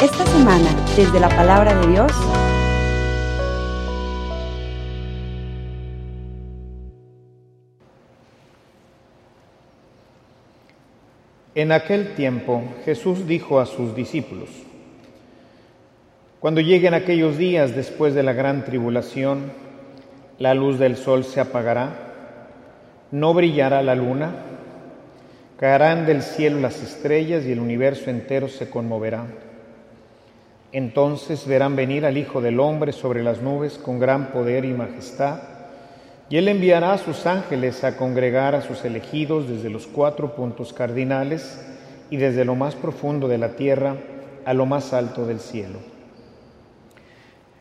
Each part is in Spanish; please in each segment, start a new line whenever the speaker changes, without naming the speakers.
Esta semana, desde la palabra de Dios,
En aquel tiempo Jesús dijo a sus discípulos, Cuando lleguen aquellos días después de la gran tribulación, la luz del sol se apagará, no brillará la luna, caerán del cielo las estrellas y el universo entero se conmoverá. Entonces verán venir al Hijo del Hombre sobre las nubes con gran poder y majestad, y él enviará a sus ángeles a congregar a sus elegidos desde los cuatro puntos cardinales y desde lo más profundo de la tierra a lo más alto del cielo.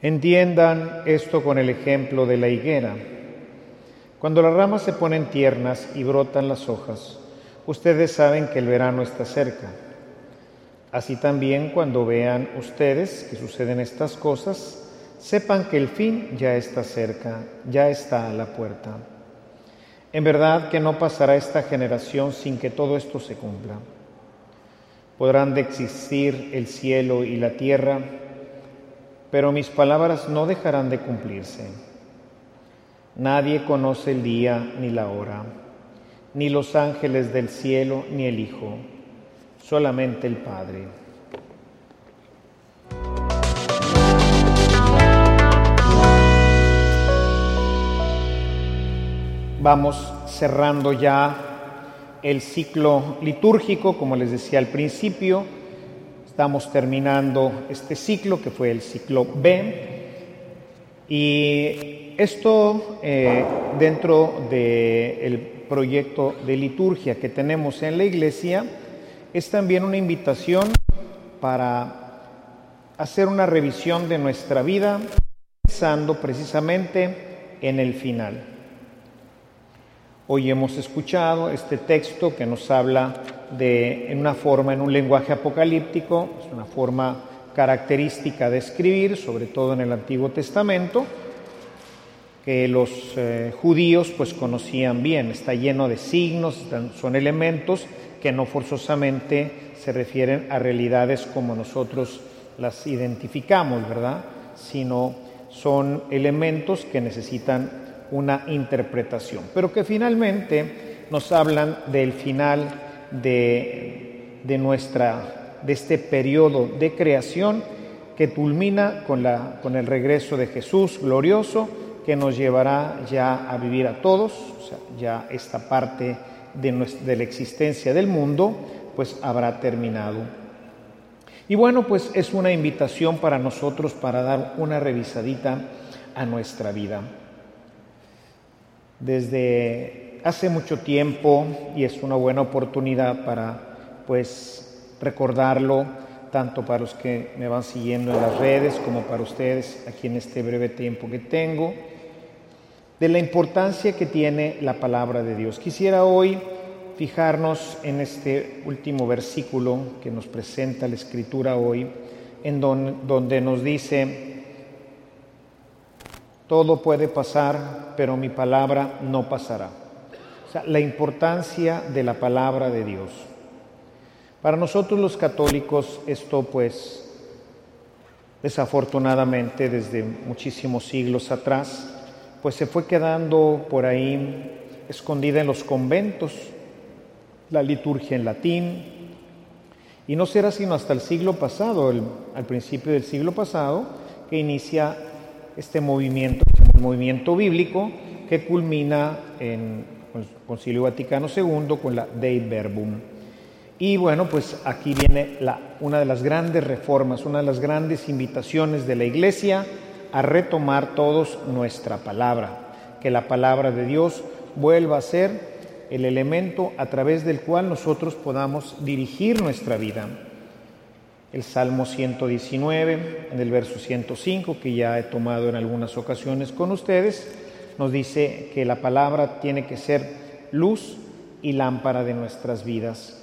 Entiendan esto con el ejemplo de la higuera. Cuando las ramas se ponen tiernas y brotan las hojas, ustedes saben que el verano está cerca. Así también cuando vean ustedes que suceden estas cosas, sepan que el fin ya está cerca, ya está a la puerta. En verdad que no pasará esta generación sin que todo esto se cumpla. Podrán de existir el cielo y la tierra, pero mis palabras no dejarán de cumplirse. Nadie conoce el día ni la hora, ni los ángeles del cielo ni el Hijo, solamente el Padre. Vamos cerrando ya el ciclo litúrgico, como les decía al principio. Estamos terminando este ciclo, que fue el ciclo B. Y esto eh, dentro del proyecto de liturgia que tenemos en la iglesia es también una invitación para hacer una revisión de nuestra vida pensando precisamente en el final. Hoy hemos escuchado este texto que nos habla de, en una forma, en un lenguaje apocalíptico, es una forma característica de escribir, sobre todo en el Antiguo Testamento, que los eh, judíos pues conocían bien, está lleno de signos, son elementos que no forzosamente se refieren a realidades como nosotros las identificamos, ¿verdad? Sino son elementos que necesitan una interpretación, pero que finalmente nos hablan del final de, de, nuestra, de este periodo de creación que culmina con, la, con el regreso de Jesús glorioso que nos llevará ya a vivir a todos, o sea, ya esta parte de, nuestra, la existencia del mundo, pues habrá terminado. Y bueno, pues es una invitación para nosotros para dar una revisadita a nuestra vida desde hace mucho tiempo y es una buena oportunidad para pues recordarlo tanto para los que me van siguiendo en las redes como para ustedes aquí en este breve tiempo que tengo de la importancia que tiene la palabra de Dios. Quisiera hoy fijarnos en este último versículo que nos presenta la escritura hoy, en donde nos dice, todo puede pasar, pero mi palabra no pasará. O sea, la importancia de la palabra de Dios. Para nosotros los católicos esto pues desafortunadamente desde muchísimos siglos atrás pues se fue quedando por ahí escondida en los conventos, la liturgia en latín, y no será sino hasta el siglo pasado, al principio del siglo pasado, que inicia este movimiento, un movimiento bíblico que culmina en el Concilio Vaticano II con la Dei Verbum. Y bueno, pues aquí viene una de las grandes reformas, una de las grandes invitaciones de la Iglesia a retomar todos nuestra palabra, que la palabra de Dios vuelva a ser el elemento a través del cual nosotros podamos dirigir nuestra vida el Salmo 119, en el verso 105, que ya he tomado en algunas ocasiones con ustedes, nos dice que la palabra tiene que ser luz y lámpara de nuestras vidas.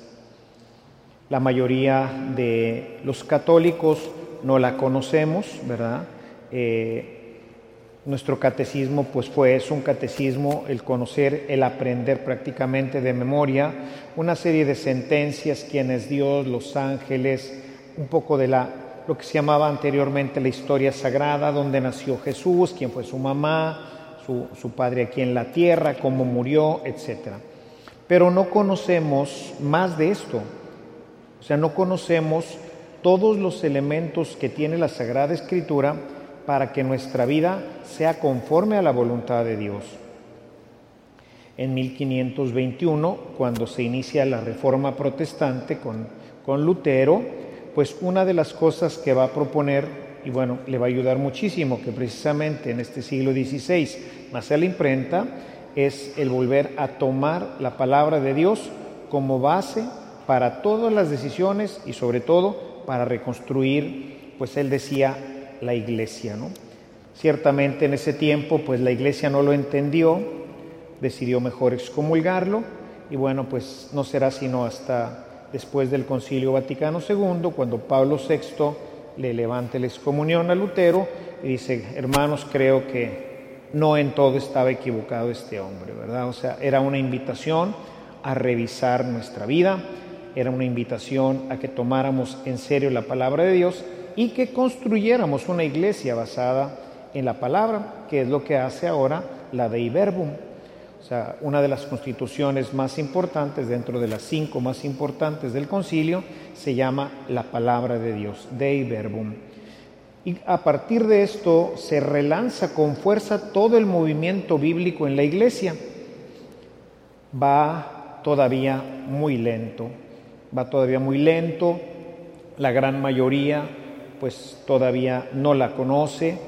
La mayoría de los católicos no la conocemos, ¿verdad? Eh, nuestro catecismo pues fue un catecismo el conocer, el aprender prácticamente de memoria una serie de sentencias, quién es Dios, los ángeles, un poco de la lo que se llamaba anteriormente la historia sagrada, donde nació Jesús, quién fue su mamá, su, su padre aquí en la tierra, cómo murió, etc. Pero no conocemos más de esto. O sea, no conocemos todos los elementos que tiene la Sagrada Escritura para que nuestra vida sea conforme a la voluntad de Dios. En 1521, cuando se inicia la Reforma Protestante con, con Lutero, pues una de las cosas que va a proponer, y bueno, le va a ayudar muchísimo, que precisamente en este siglo XVI nace la imprenta, es el volver a tomar la palabra de Dios como base para todas las decisiones y sobre todo para reconstruir, pues él decía, la iglesia, ¿no? Ciertamente en ese tiempo, pues la iglesia no lo entendió, decidió mejor excomulgarlo y bueno, pues no será sino hasta después del Concilio Vaticano II, cuando Pablo VI le levante la excomunión a Lutero y dice, hermanos, creo que no en todo estaba equivocado este hombre, ¿verdad? O sea, era una invitación a revisar nuestra vida, era una invitación a que tomáramos en serio la palabra de Dios y que construyéramos una iglesia basada en la palabra, que es lo que hace ahora la Dei Verbum, o sea, una de las constituciones más importantes, dentro de las cinco más importantes del concilio, se llama la palabra de Dios, Dei Verbum. Y a partir de esto se relanza con fuerza todo el movimiento bíblico en la iglesia. Va todavía muy lento, va todavía muy lento, la gran mayoría pues todavía no la conoce,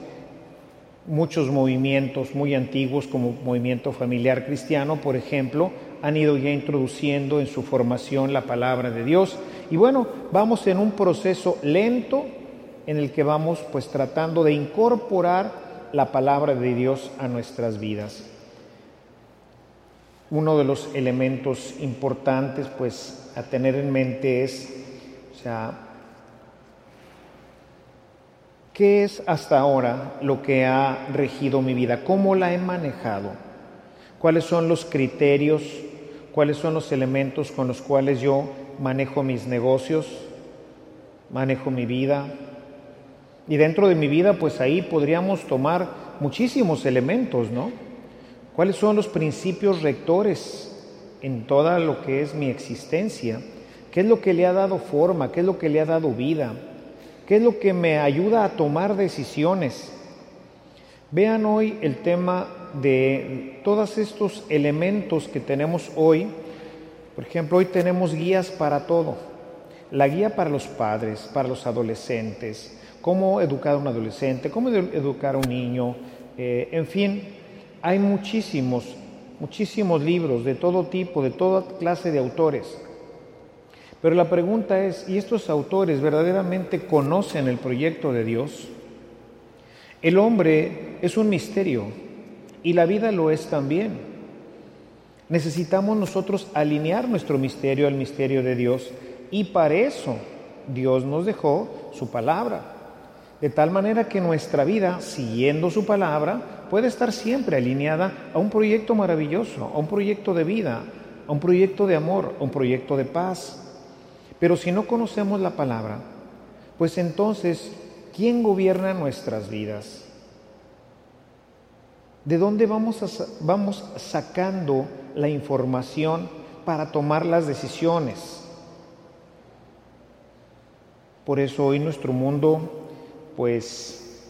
Muchos movimientos muy antiguos, como movimiento familiar cristiano, por ejemplo, han ido ya introduciendo en su formación la palabra de Dios. Y bueno, vamos en un proceso lento en el que vamos pues tratando de incorporar la palabra de Dios a nuestras vidas. Uno de los elementos importantes pues a tener en mente es, o sea, ¿Qué es hasta ahora lo que ha regido mi vida? ¿Cómo la he manejado? ¿Cuáles son los criterios? ¿Cuáles son los elementos con los cuales yo manejo mis negocios? ¿Manejo mi vida? Y dentro de mi vida, pues ahí podríamos tomar muchísimos elementos, ¿no? ¿Cuáles son los principios rectores en toda lo que es mi existencia? ¿Qué es lo que le ha dado forma? ¿Qué es lo que le ha dado vida? ¿Qué es lo que me ayuda a tomar decisiones? Vean hoy el tema de todos estos elementos que tenemos hoy. Por ejemplo, hoy tenemos guías para todo. La guía para los padres, para los adolescentes, cómo educar a un adolescente, cómo educar a un niño, eh, en fin, hay muchísimos, muchísimos libros de todo tipo, de toda clase de autores. Pero la pregunta es, ¿y estos autores verdaderamente conocen el proyecto de Dios? El hombre es un misterio y la vida lo es también. Necesitamos nosotros alinear nuestro misterio al misterio de Dios y para eso Dios nos dejó su palabra. De tal manera que nuestra vida, siguiendo su palabra, puede estar siempre alineada a un proyecto maravilloso, a un proyecto de vida, a un proyecto de amor, a un proyecto de paz. Pero si no conocemos la palabra, pues entonces, ¿quién gobierna nuestras vidas? ¿De dónde vamos, vamos sacando la información para tomar las decisiones? Por eso hoy nuestro mundo, pues,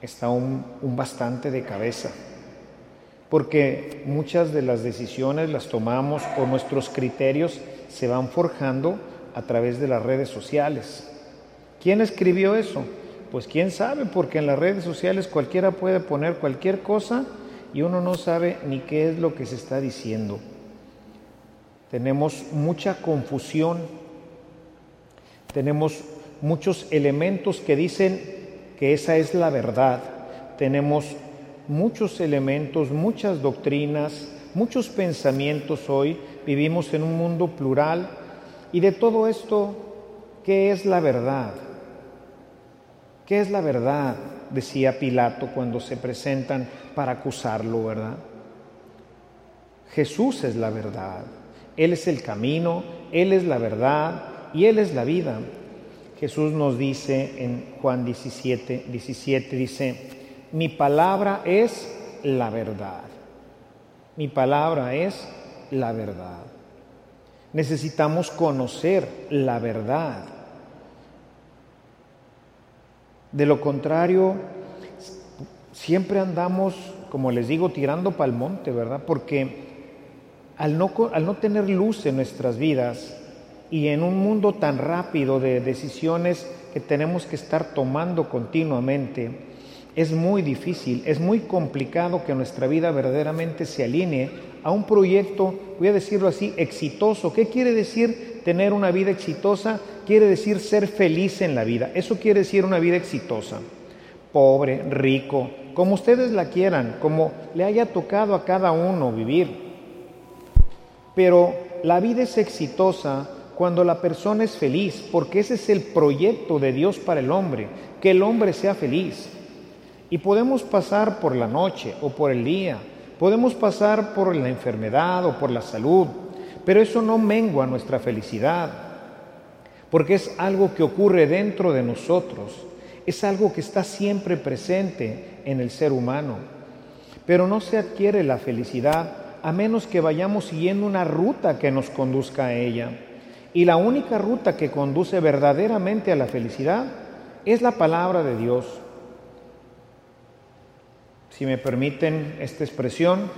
está un bastante de cabeza porque muchas de las decisiones las tomamos o nuestros criterios se van forjando a través de las redes sociales. ¿Quién escribió eso? Pues quién sabe, porque en las redes sociales cualquiera puede poner cualquier cosa y uno no sabe ni qué es lo que se está diciendo. Tenemos mucha confusión, tenemos muchos elementos que dicen que esa es la verdad, tenemos muchos elementos, muchas doctrinas, muchos pensamientos hoy. Vivimos en un mundo plural y de todo esto, ¿qué es la verdad? ¿Qué es la verdad? decía Pilato cuando se presentan para acusarlo, ¿verdad? Jesús es la verdad, Él es el camino, Él es la verdad y Él es la vida. Jesús nos dice en Juan 17, 17, dice, mi palabra es la verdad. Mi palabra es la verdad. Necesitamos conocer la verdad. De lo contrario, siempre andamos, como les digo, tirando pa'l monte, ¿verdad? Porque al no, al no tener luz en nuestras vidas y en un mundo tan rápido de decisiones que tenemos que estar tomando continuamente, es muy difícil, es muy complicado que nuestra vida verdaderamente se alinee a un proyecto, voy a decirlo así, exitoso. ¿Qué quiere decir tener una vida exitosa? Quiere decir ser feliz en la vida. Eso quiere decir una vida exitosa. Pobre, rico, como ustedes la quieran, como le haya tocado a cada uno vivir. Pero la vida es exitosa cuando la persona es feliz, porque ese es el proyecto de Dios para el hombre, que el hombre sea feliz. Y podemos pasar por la noche o por el día, podemos pasar por la enfermedad o por la salud, pero eso no mengua nuestra felicidad, porque es algo que ocurre dentro de nosotros, es algo que está siempre presente en el ser humano. Pero no se adquiere la felicidad a menos que vayamos siguiendo una ruta que nos conduzca a ella. Y la única ruta que conduce verdaderamente a la felicidad es la palabra de Dios si me permiten esta expresión,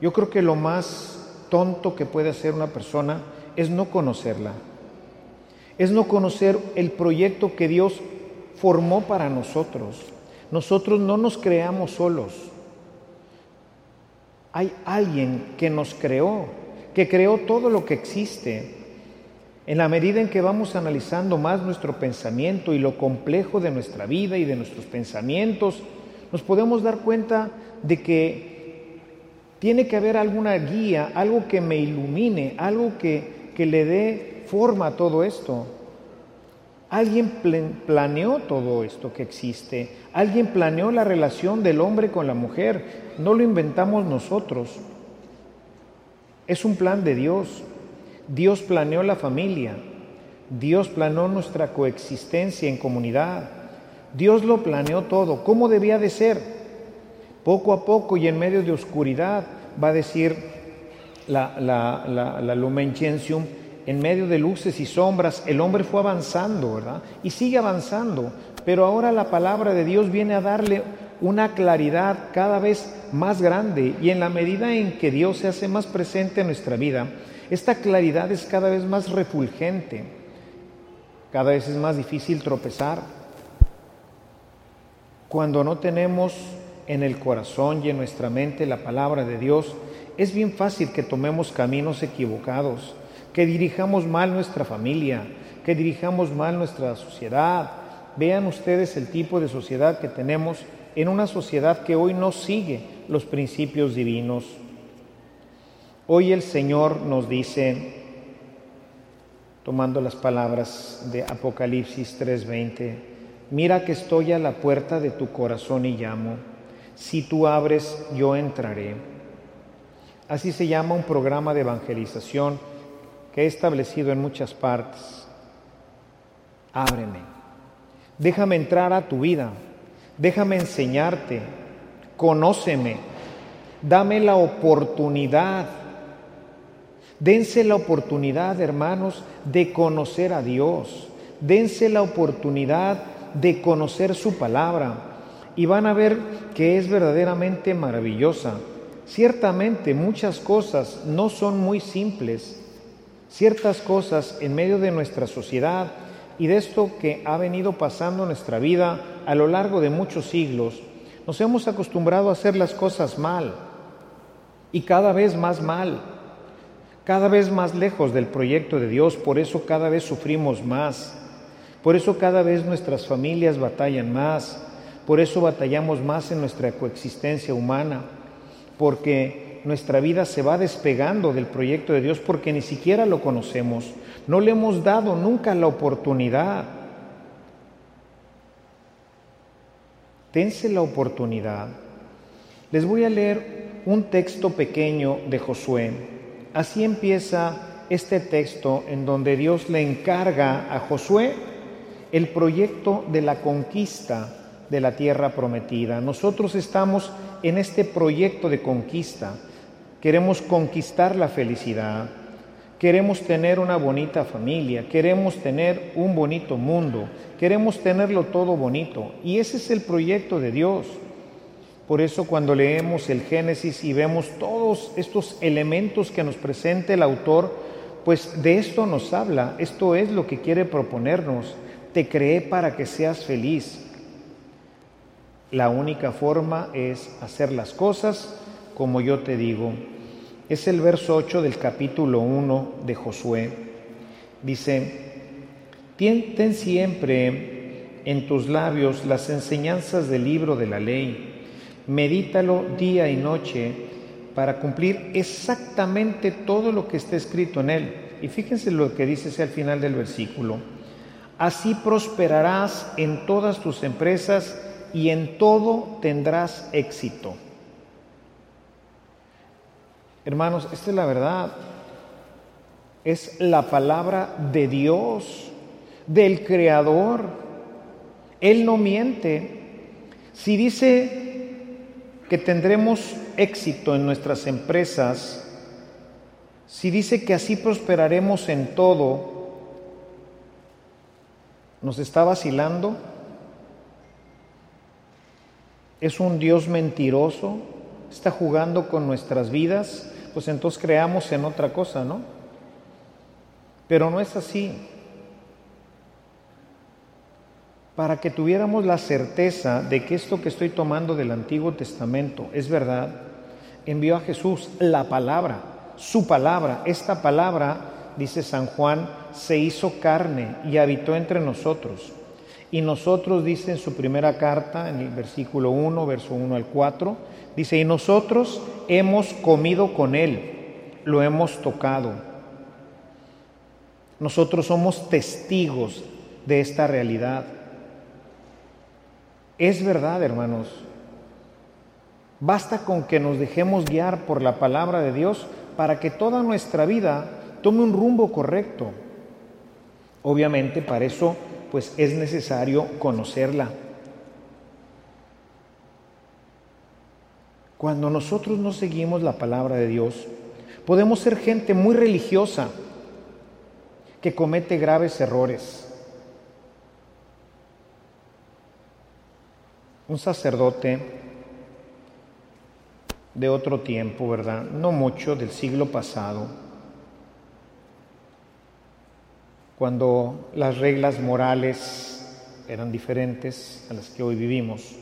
yo creo que lo más tonto que puede hacer una persona es no conocerla, es no conocer el proyecto que Dios formó para nosotros. Nosotros no nos creamos solos. Hay alguien que nos creó, que creó todo lo que existe. En la medida en que vamos analizando más nuestro pensamiento y lo complejo de nuestra vida y de nuestros pensamientos, nos podemos dar cuenta de que tiene que haber alguna guía, algo que me ilumine, algo que, le dé forma a todo esto. Alguien planeó todo esto que existe, alguien planeó la relación del hombre con la mujer, no lo inventamos nosotros. Es un plan de Dios. Dios planeó la familia, Dios planeó nuestra coexistencia en comunidad, Dios lo planeó todo. ¿Cómo debía de ser? Poco a poco y en medio de oscuridad, va a decir la, la, en medio de luces y sombras, el hombre fue avanzando, ¿verdad? Y sigue avanzando, pero ahora la palabra de Dios viene a darle una claridad cada vez más grande y en la medida en que Dios se hace más presente en nuestra vida, esta claridad es cada vez más refulgente, cada vez es más difícil tropezar, cuando no tenemos en el corazón y en nuestra mente la palabra de Dios, es bien fácil que tomemos caminos equivocados, que dirijamos mal nuestra familia, que dirijamos mal nuestra sociedad. Vean ustedes el tipo de sociedad que tenemos en una sociedad que hoy no sigue los principios divinos. Hoy el Señor nos dice, tomando las palabras de Apocalipsis 3:20, Mira que estoy a la puerta de tu corazón y llamo. Si tú abres, yo entraré. Así se llama un programa de evangelización que he establecido en muchas partes. Ábreme. Déjame entrar a tu vida. Déjame enseñarte. Conóceme. Dame la oportunidad. Dense la oportunidad, hermanos, de conocer a Dios. Dense la oportunidad de conocer su palabra y van a ver que es verdaderamente maravillosa. Ciertamente muchas cosas no son muy simples, ciertas cosas en medio de nuestra sociedad y de esto que ha venido pasando nuestra vida a lo largo de muchos siglos, nos hemos acostumbrado a hacer las cosas mal y cada vez más mal, cada vez más lejos del proyecto de Dios, por eso cada vez sufrimos más. Por eso cada vez nuestras familias batallan más, por eso batallamos más en nuestra coexistencia humana, porque nuestra vida se va despegando del proyecto de Dios porque ni siquiera lo conocemos, no le hemos dado nunca la oportunidad. tense la oportunidad. Les voy a leer un texto pequeño de Josué. Así empieza este texto en donde Dios le encarga a Josué el proyecto de la conquista de la tierra prometida. Nosotros estamos en este proyecto de conquista. Queremos conquistar la felicidad, queremos tener una bonita familia, queremos tener un bonito mundo, queremos tenerlo todo bonito. Y ese es el proyecto de Dios. Por eso cuando leemos el Génesis y vemos todos estos elementos que nos presenta el autor, pues de esto nos habla, esto es lo que quiere proponernos. Te creé para que seas feliz. La única forma es hacer las cosas como yo te digo. Es el verso 8 del capítulo 1 de Josué. Dice, ten siempre en tus labios las enseñanzas del libro de la ley. Medítalo día y noche para cumplir exactamente todo lo que está escrito en él. Y fíjense lo que dice al final del versículo. Así prosperarás en todas tus empresas y en todo tendrás éxito. Hermanos, esta es la verdad. Es la palabra de Dios, del Creador. Él no miente. Si dice que tendremos éxito en nuestras empresas, si dice que así prosperaremos en todo, ¿nos está vacilando? es un Dios mentiroso, está jugando con nuestras vidas, pues entonces creamos en otra cosa, ¿no? Pero no es así. Para que tuviéramos la certeza de que esto que estoy tomando del Antiguo Testamento es verdad, envió a Jesús la palabra, su palabra. Esta palabra, dice San Juan, se hizo carne y habitó entre nosotros. Y nosotros, dice en su primera carta, en el versículo 1, verso 1 al 4, dice, y nosotros hemos comido con Él, lo hemos tocado. Nosotros somos testigos de esta realidad. Es verdad, hermanos. Basta con que nos dejemos guiar por la palabra de Dios para que toda nuestra vida tome un rumbo correcto. Obviamente para eso pues es necesario conocerla. Cuando nosotros no seguimos la palabra de Dios, podemos ser gente muy religiosa que comete graves errores. Un sacerdote de otro tiempo, ¿verdad? No mucho, del siglo pasado, cuando las reglas morales eran diferentes a las que hoy vivimos.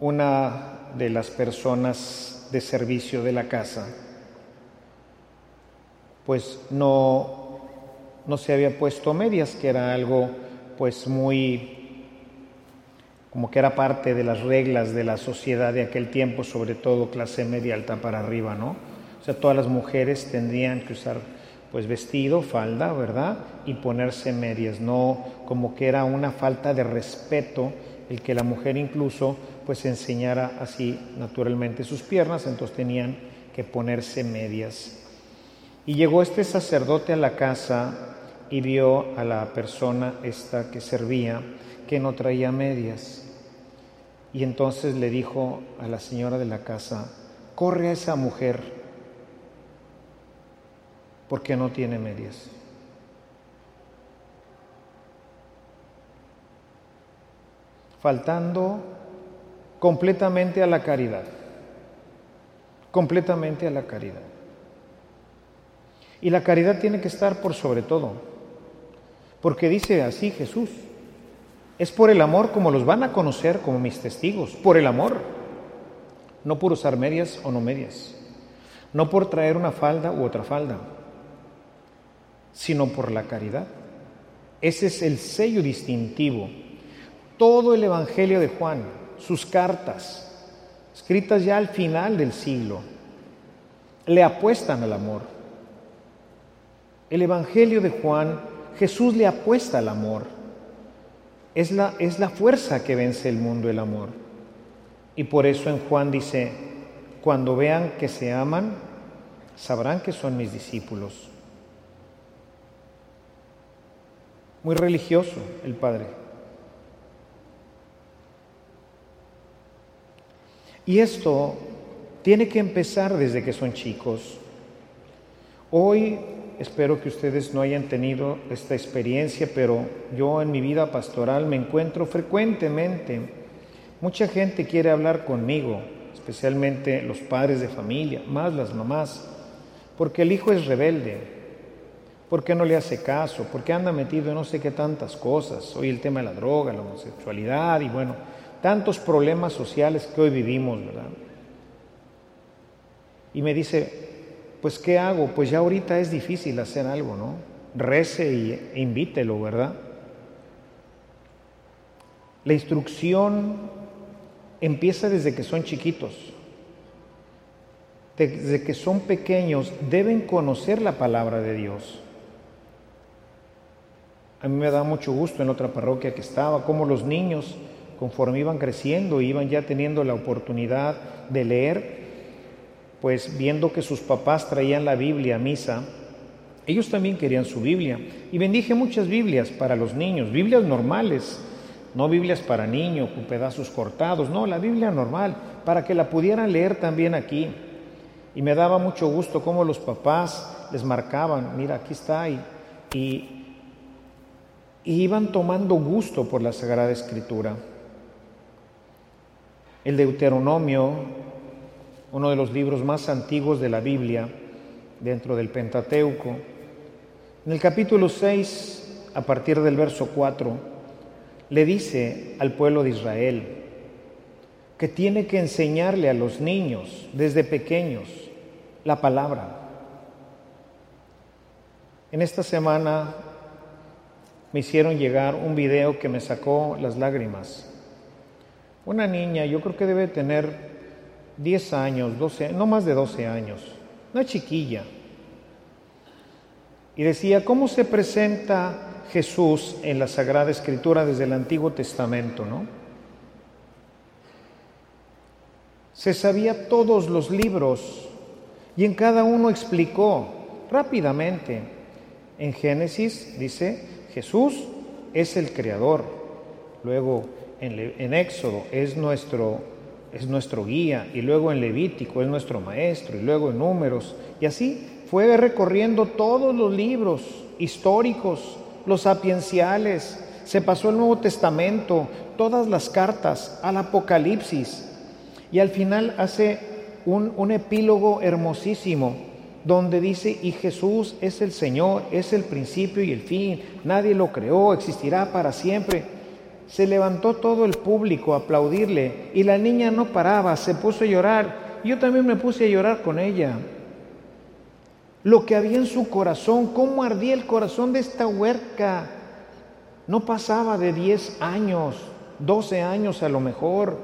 Una de las personas de servicio de la casa, pues no, no se había puesto medias, que era algo pues muy, como que era parte de las reglas de la sociedad de aquel tiempo, sobre todo clase media alta para arriba, ¿no? O sea, todas las mujeres tendrían que usar pues vestido, falda, ¿verdad? Y ponerse medias, no como que era una falta de respeto el que la mujer incluso pues enseñara así naturalmente sus piernas, entonces tenían que ponerse medias. Y llegó este sacerdote a la casa y vio a la persona esta que servía que no traía medias. Y entonces le dijo a la señora de la casa, corre a esa mujer porque no tiene medias. Faltando completamente a la caridad, completamente a la caridad. Y la caridad tiene que estar por sobre todo, porque dice así Jesús, es por el amor como los van a conocer como mis testigos, por el amor, no por usar medias o no medias, no por traer una falda u otra falda, sino por la caridad. Ese es el sello distintivo. Todo el Evangelio de Juan, sus cartas, escritas ya al final del siglo, le apuestan al amor. El Evangelio de Juan, Jesús le apuesta al amor. Es la, es la fuerza que vence el mundo, el amor. Y por eso en Juan dice, cuando vean que se aman, sabrán que son mis discípulos. Muy religioso el Padre. Y esto tiene que empezar desde que son chicos. Hoy espero que ustedes no hayan tenido esta experiencia, pero yo en mi vida pastoral me encuentro frecuentemente. Mucha gente quiere hablar conmigo, especialmente los padres de familia, más las mamás, porque el hijo es rebelde, porque no le hace caso, porque anda metido en no sé qué tantas cosas. Hoy el tema de la droga, la homosexualidad y bueno, tantos problemas sociales que hoy vivimos, ¿verdad? Y me dice, pues ¿qué hago? Pues ya ahorita es difícil hacer algo, ¿no? Rece y e invítelo, ¿verdad? La instrucción empieza desde que son chiquitos. Desde que son pequeños deben conocer la palabra de Dios. A mí me da mucho gusto en otra parroquia que estaba, como los niños, conforme iban creciendo, iban ya teniendo la oportunidad de leer, pues viendo que sus papás traían la Biblia a misa, ellos también querían su Biblia. Y bendije muchas Biblias para los niños, Biblias normales, no Biblias para niños con pedazos cortados, no, la Biblia normal, para que la pudieran leer también aquí. Y me daba mucho gusto cómo los papás les marcaban, mira, aquí está, y, y iban tomando gusto por la Sagrada Escritura. El Deuteronomio uno de los libros más antiguos de la Biblia, dentro del Pentateuco. En el capítulo 6, a partir del verso 4, le dice al pueblo de Israel que tiene que enseñarle a los niños desde pequeños la palabra. En esta semana me hicieron llegar un video que me sacó las lágrimas. Una niña, yo creo que debe tener 10 años, 12, no más de 12 años, una chiquilla. Y decía, ¿cómo se presenta Jesús en la Sagrada Escritura desde el Antiguo Testamento, no? Se sabía todos los libros y en cada uno explicó rápidamente. En Génesis dice, Jesús es el creador. Luego en, Éxodo es nuestro es nuestro guía, y luego en Levítico es nuestro maestro, y luego en Números, y así fue recorriendo todos los libros históricos, los sapienciales, se pasó el Nuevo Testamento, todas las cartas, al Apocalipsis, y al final hace un, un epílogo hermosísimo, donde dice, y Jesús es el Señor, es el principio y el fin, nadie lo creó, existirá para siempre se levantó todo el público a aplaudirle y la niña no paraba, se puso a llorar. Yo también me puse a llorar con ella. Lo que había en su corazón, cómo ardía el corazón de esta huerca. No pasaba de 10 años, 12 años a lo mejor.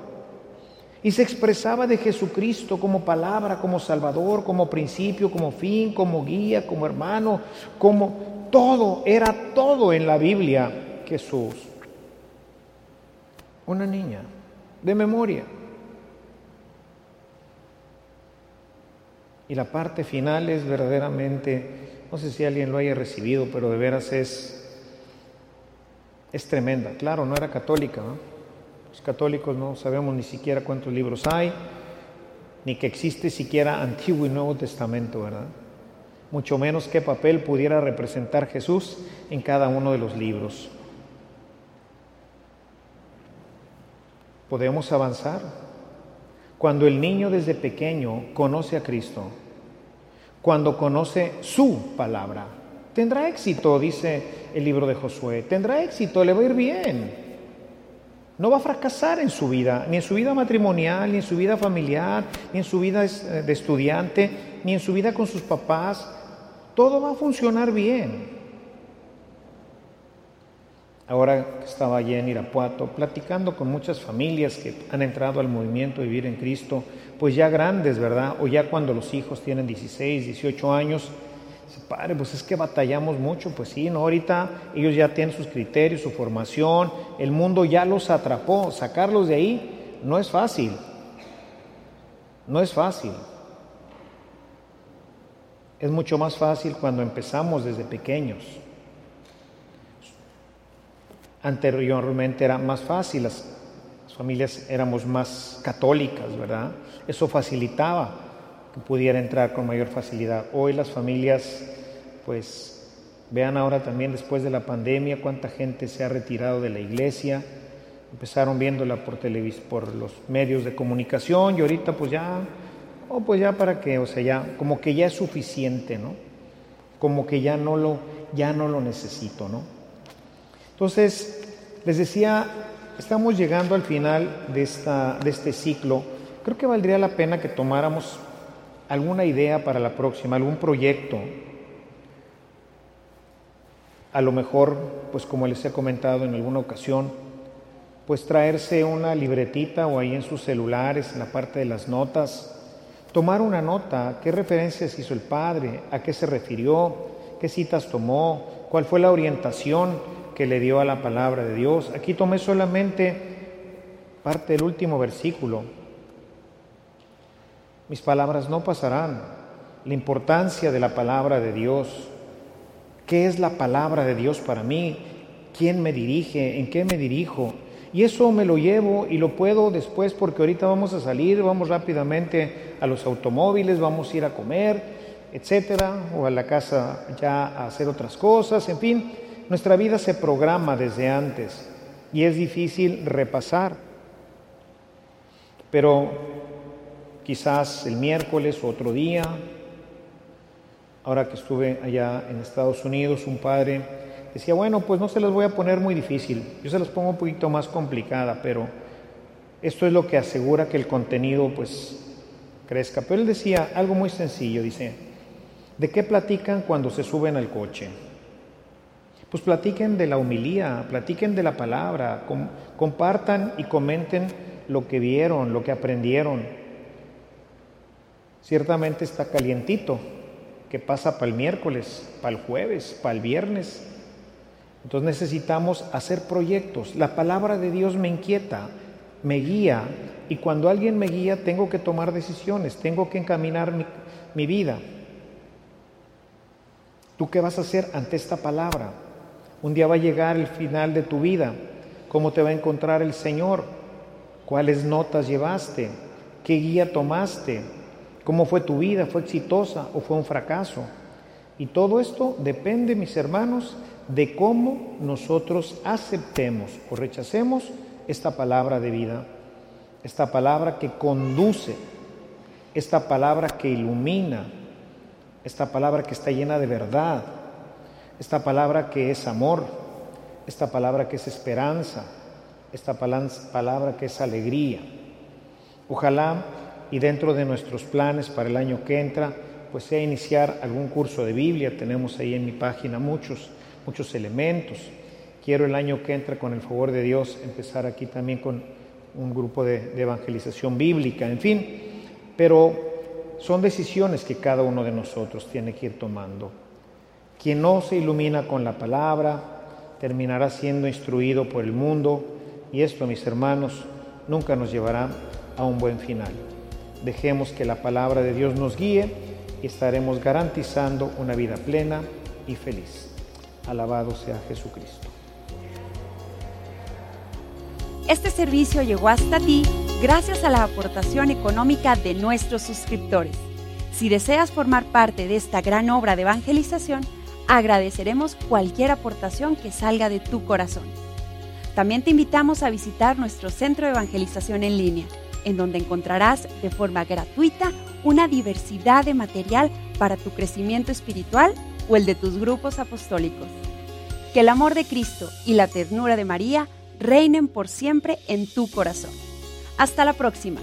Y se expresaba de Jesucristo como palabra, como Salvador, como principio, como fin, como guía, como hermano, como todo, era todo en la Biblia Jesús una niña, de memoria. Y la parte final es verdaderamente, no sé si alguien lo haya recibido, pero de veras es, es tremenda. Claro, no era católica, Los católicos no sabemos ni siquiera cuántos libros hay, ni que existe siquiera Antiguo y Nuevo Testamento, ¿verdad? Mucho menos qué papel pudiera representar Jesús en cada uno de los libros. podemos avanzar. Cuando el niño desde pequeño conoce a Cristo, cuando conoce su palabra, tendrá éxito, dice el libro de Josué, tendrá éxito, le va a ir bien. No va a fracasar en su vida, ni en su vida matrimonial, ni en su vida familiar, ni en su vida de estudiante, ni en su vida con sus papás. Todo va a funcionar bien. Ahora estaba allí en Irapuato, platicando con muchas familias que han entrado al movimiento vivir en Cristo, pues ya grandes, ¿verdad? O ya cuando los hijos tienen 16, 18 años, Padre, pues es que batallamos mucho, pues sí, ¿no? Ahorita ellos ya tienen sus criterios, su formación, el mundo ya los atrapó, sacarlos de ahí no es fácil, no es fácil. Es mucho más fácil cuando empezamos desde pequeños. Anteriormente era más fácil, las, familias éramos más católicas, ¿verdad? Eso facilitaba que pudiera entrar con mayor facilidad. Hoy las familias, pues, vean ahora también después de la pandemia cuánta gente se ha retirado de la iglesia, empezaron viéndola por, por los medios de comunicación y ahorita pues ya, oh, pues ya para qué, o sea, ya, como que ya es suficiente, ¿no? Como que ya no lo, ya no lo necesito, ¿no? Entonces, les decía, estamos llegando al final de, esta, de este ciclo. Creo que valdría la pena que tomáramos alguna idea para la próxima, algún proyecto. A lo mejor, pues como les he comentado en alguna ocasión, pues traerse una libretita o ahí en sus celulares, en la parte de las notas, tomar una nota, qué referencias hizo el padre, a qué se refirió, qué citas tomó, cuál fue la orientación que le dio a la palabra de Dios. Aquí tomé solamente parte del último versículo. Mis palabras no pasarán. La importancia de la palabra de Dios. ¿Qué es la palabra de Dios para mí? ¿Quién me dirige? ¿En qué me dirijo? Y eso me lo llevo y lo puedo después porque ahorita vamos a salir, vamos rápidamente a los automóviles, vamos a ir a comer, etcétera, o a la casa ya a hacer otras cosas, en fin, nuestra vida se programa desde antes y es difícil repasar. Pero quizás el miércoles o otro día, ahora que estuve allá en Estados Unidos, un padre decía, bueno, pues no se las voy a poner muy difícil, yo se las pongo un poquito más complicada, pero esto es lo que asegura que el contenido pues crezca. Pero él decía algo muy sencillo, dice, ¿de qué platican cuando se suben al coche? pues platiquen de la humilía, platiquen de la palabra, compartan y comenten lo que vieron, lo que aprendieron. Ciertamente está calientito, que pasa para el miércoles, para el jueves, para el viernes. Entonces necesitamos hacer proyectos. La palabra de Dios me inquieta, me guía, y cuando alguien me guía tengo que tomar decisiones, tengo que encaminar mi, mi vida. ¿Tú qué vas a hacer ante esta palabra? Un día va a llegar el final de tu vida. ¿Cómo te va a encontrar el Señor? ¿Cuáles notas llevaste? ¿Qué guía tomaste? ¿Cómo fue tu vida? ¿Fue exitosa o fue un fracaso? Y todo esto depende, mis hermanos, de cómo nosotros aceptemos o rechacemos esta palabra de vida, esta palabra que conduce, esta palabra que ilumina, esta palabra que está llena de verdad, esta palabra que es amor, esta palabra que es esperanza, esta palabra que es alegría. Ojalá y dentro de nuestros planes para el año que entra, pues sea iniciar algún curso de Biblia. Tenemos ahí en mi página muchos, muchos elementos. Quiero el año que entra, con el favor de Dios, empezar aquí también con un grupo de, de evangelización bíblica, en fin. Pero son decisiones que cada uno de nosotros tiene que ir tomando. Quien no se ilumina con la palabra terminará siendo instruido por el mundo y esto, mis hermanos, nunca nos llevará a un buen final. Dejemos que la palabra de Dios nos guíe y estaremos garantizando una vida plena y feliz. Alabado sea Jesucristo.
Este servicio llegó hasta ti gracias a la aportación económica de nuestros suscriptores. Si deseas formar parte de esta gran obra de evangelización, Agradeceremos cualquier aportación que salga de tu corazón. También te invitamos a visitar nuestro centro de evangelización en línea, en donde encontrarás de forma gratuita una diversidad de material para tu crecimiento espiritual o el de tus grupos apostólicos. Que el amor de Cristo y la ternura de María reinen por siempre en tu corazón. Hasta la próxima.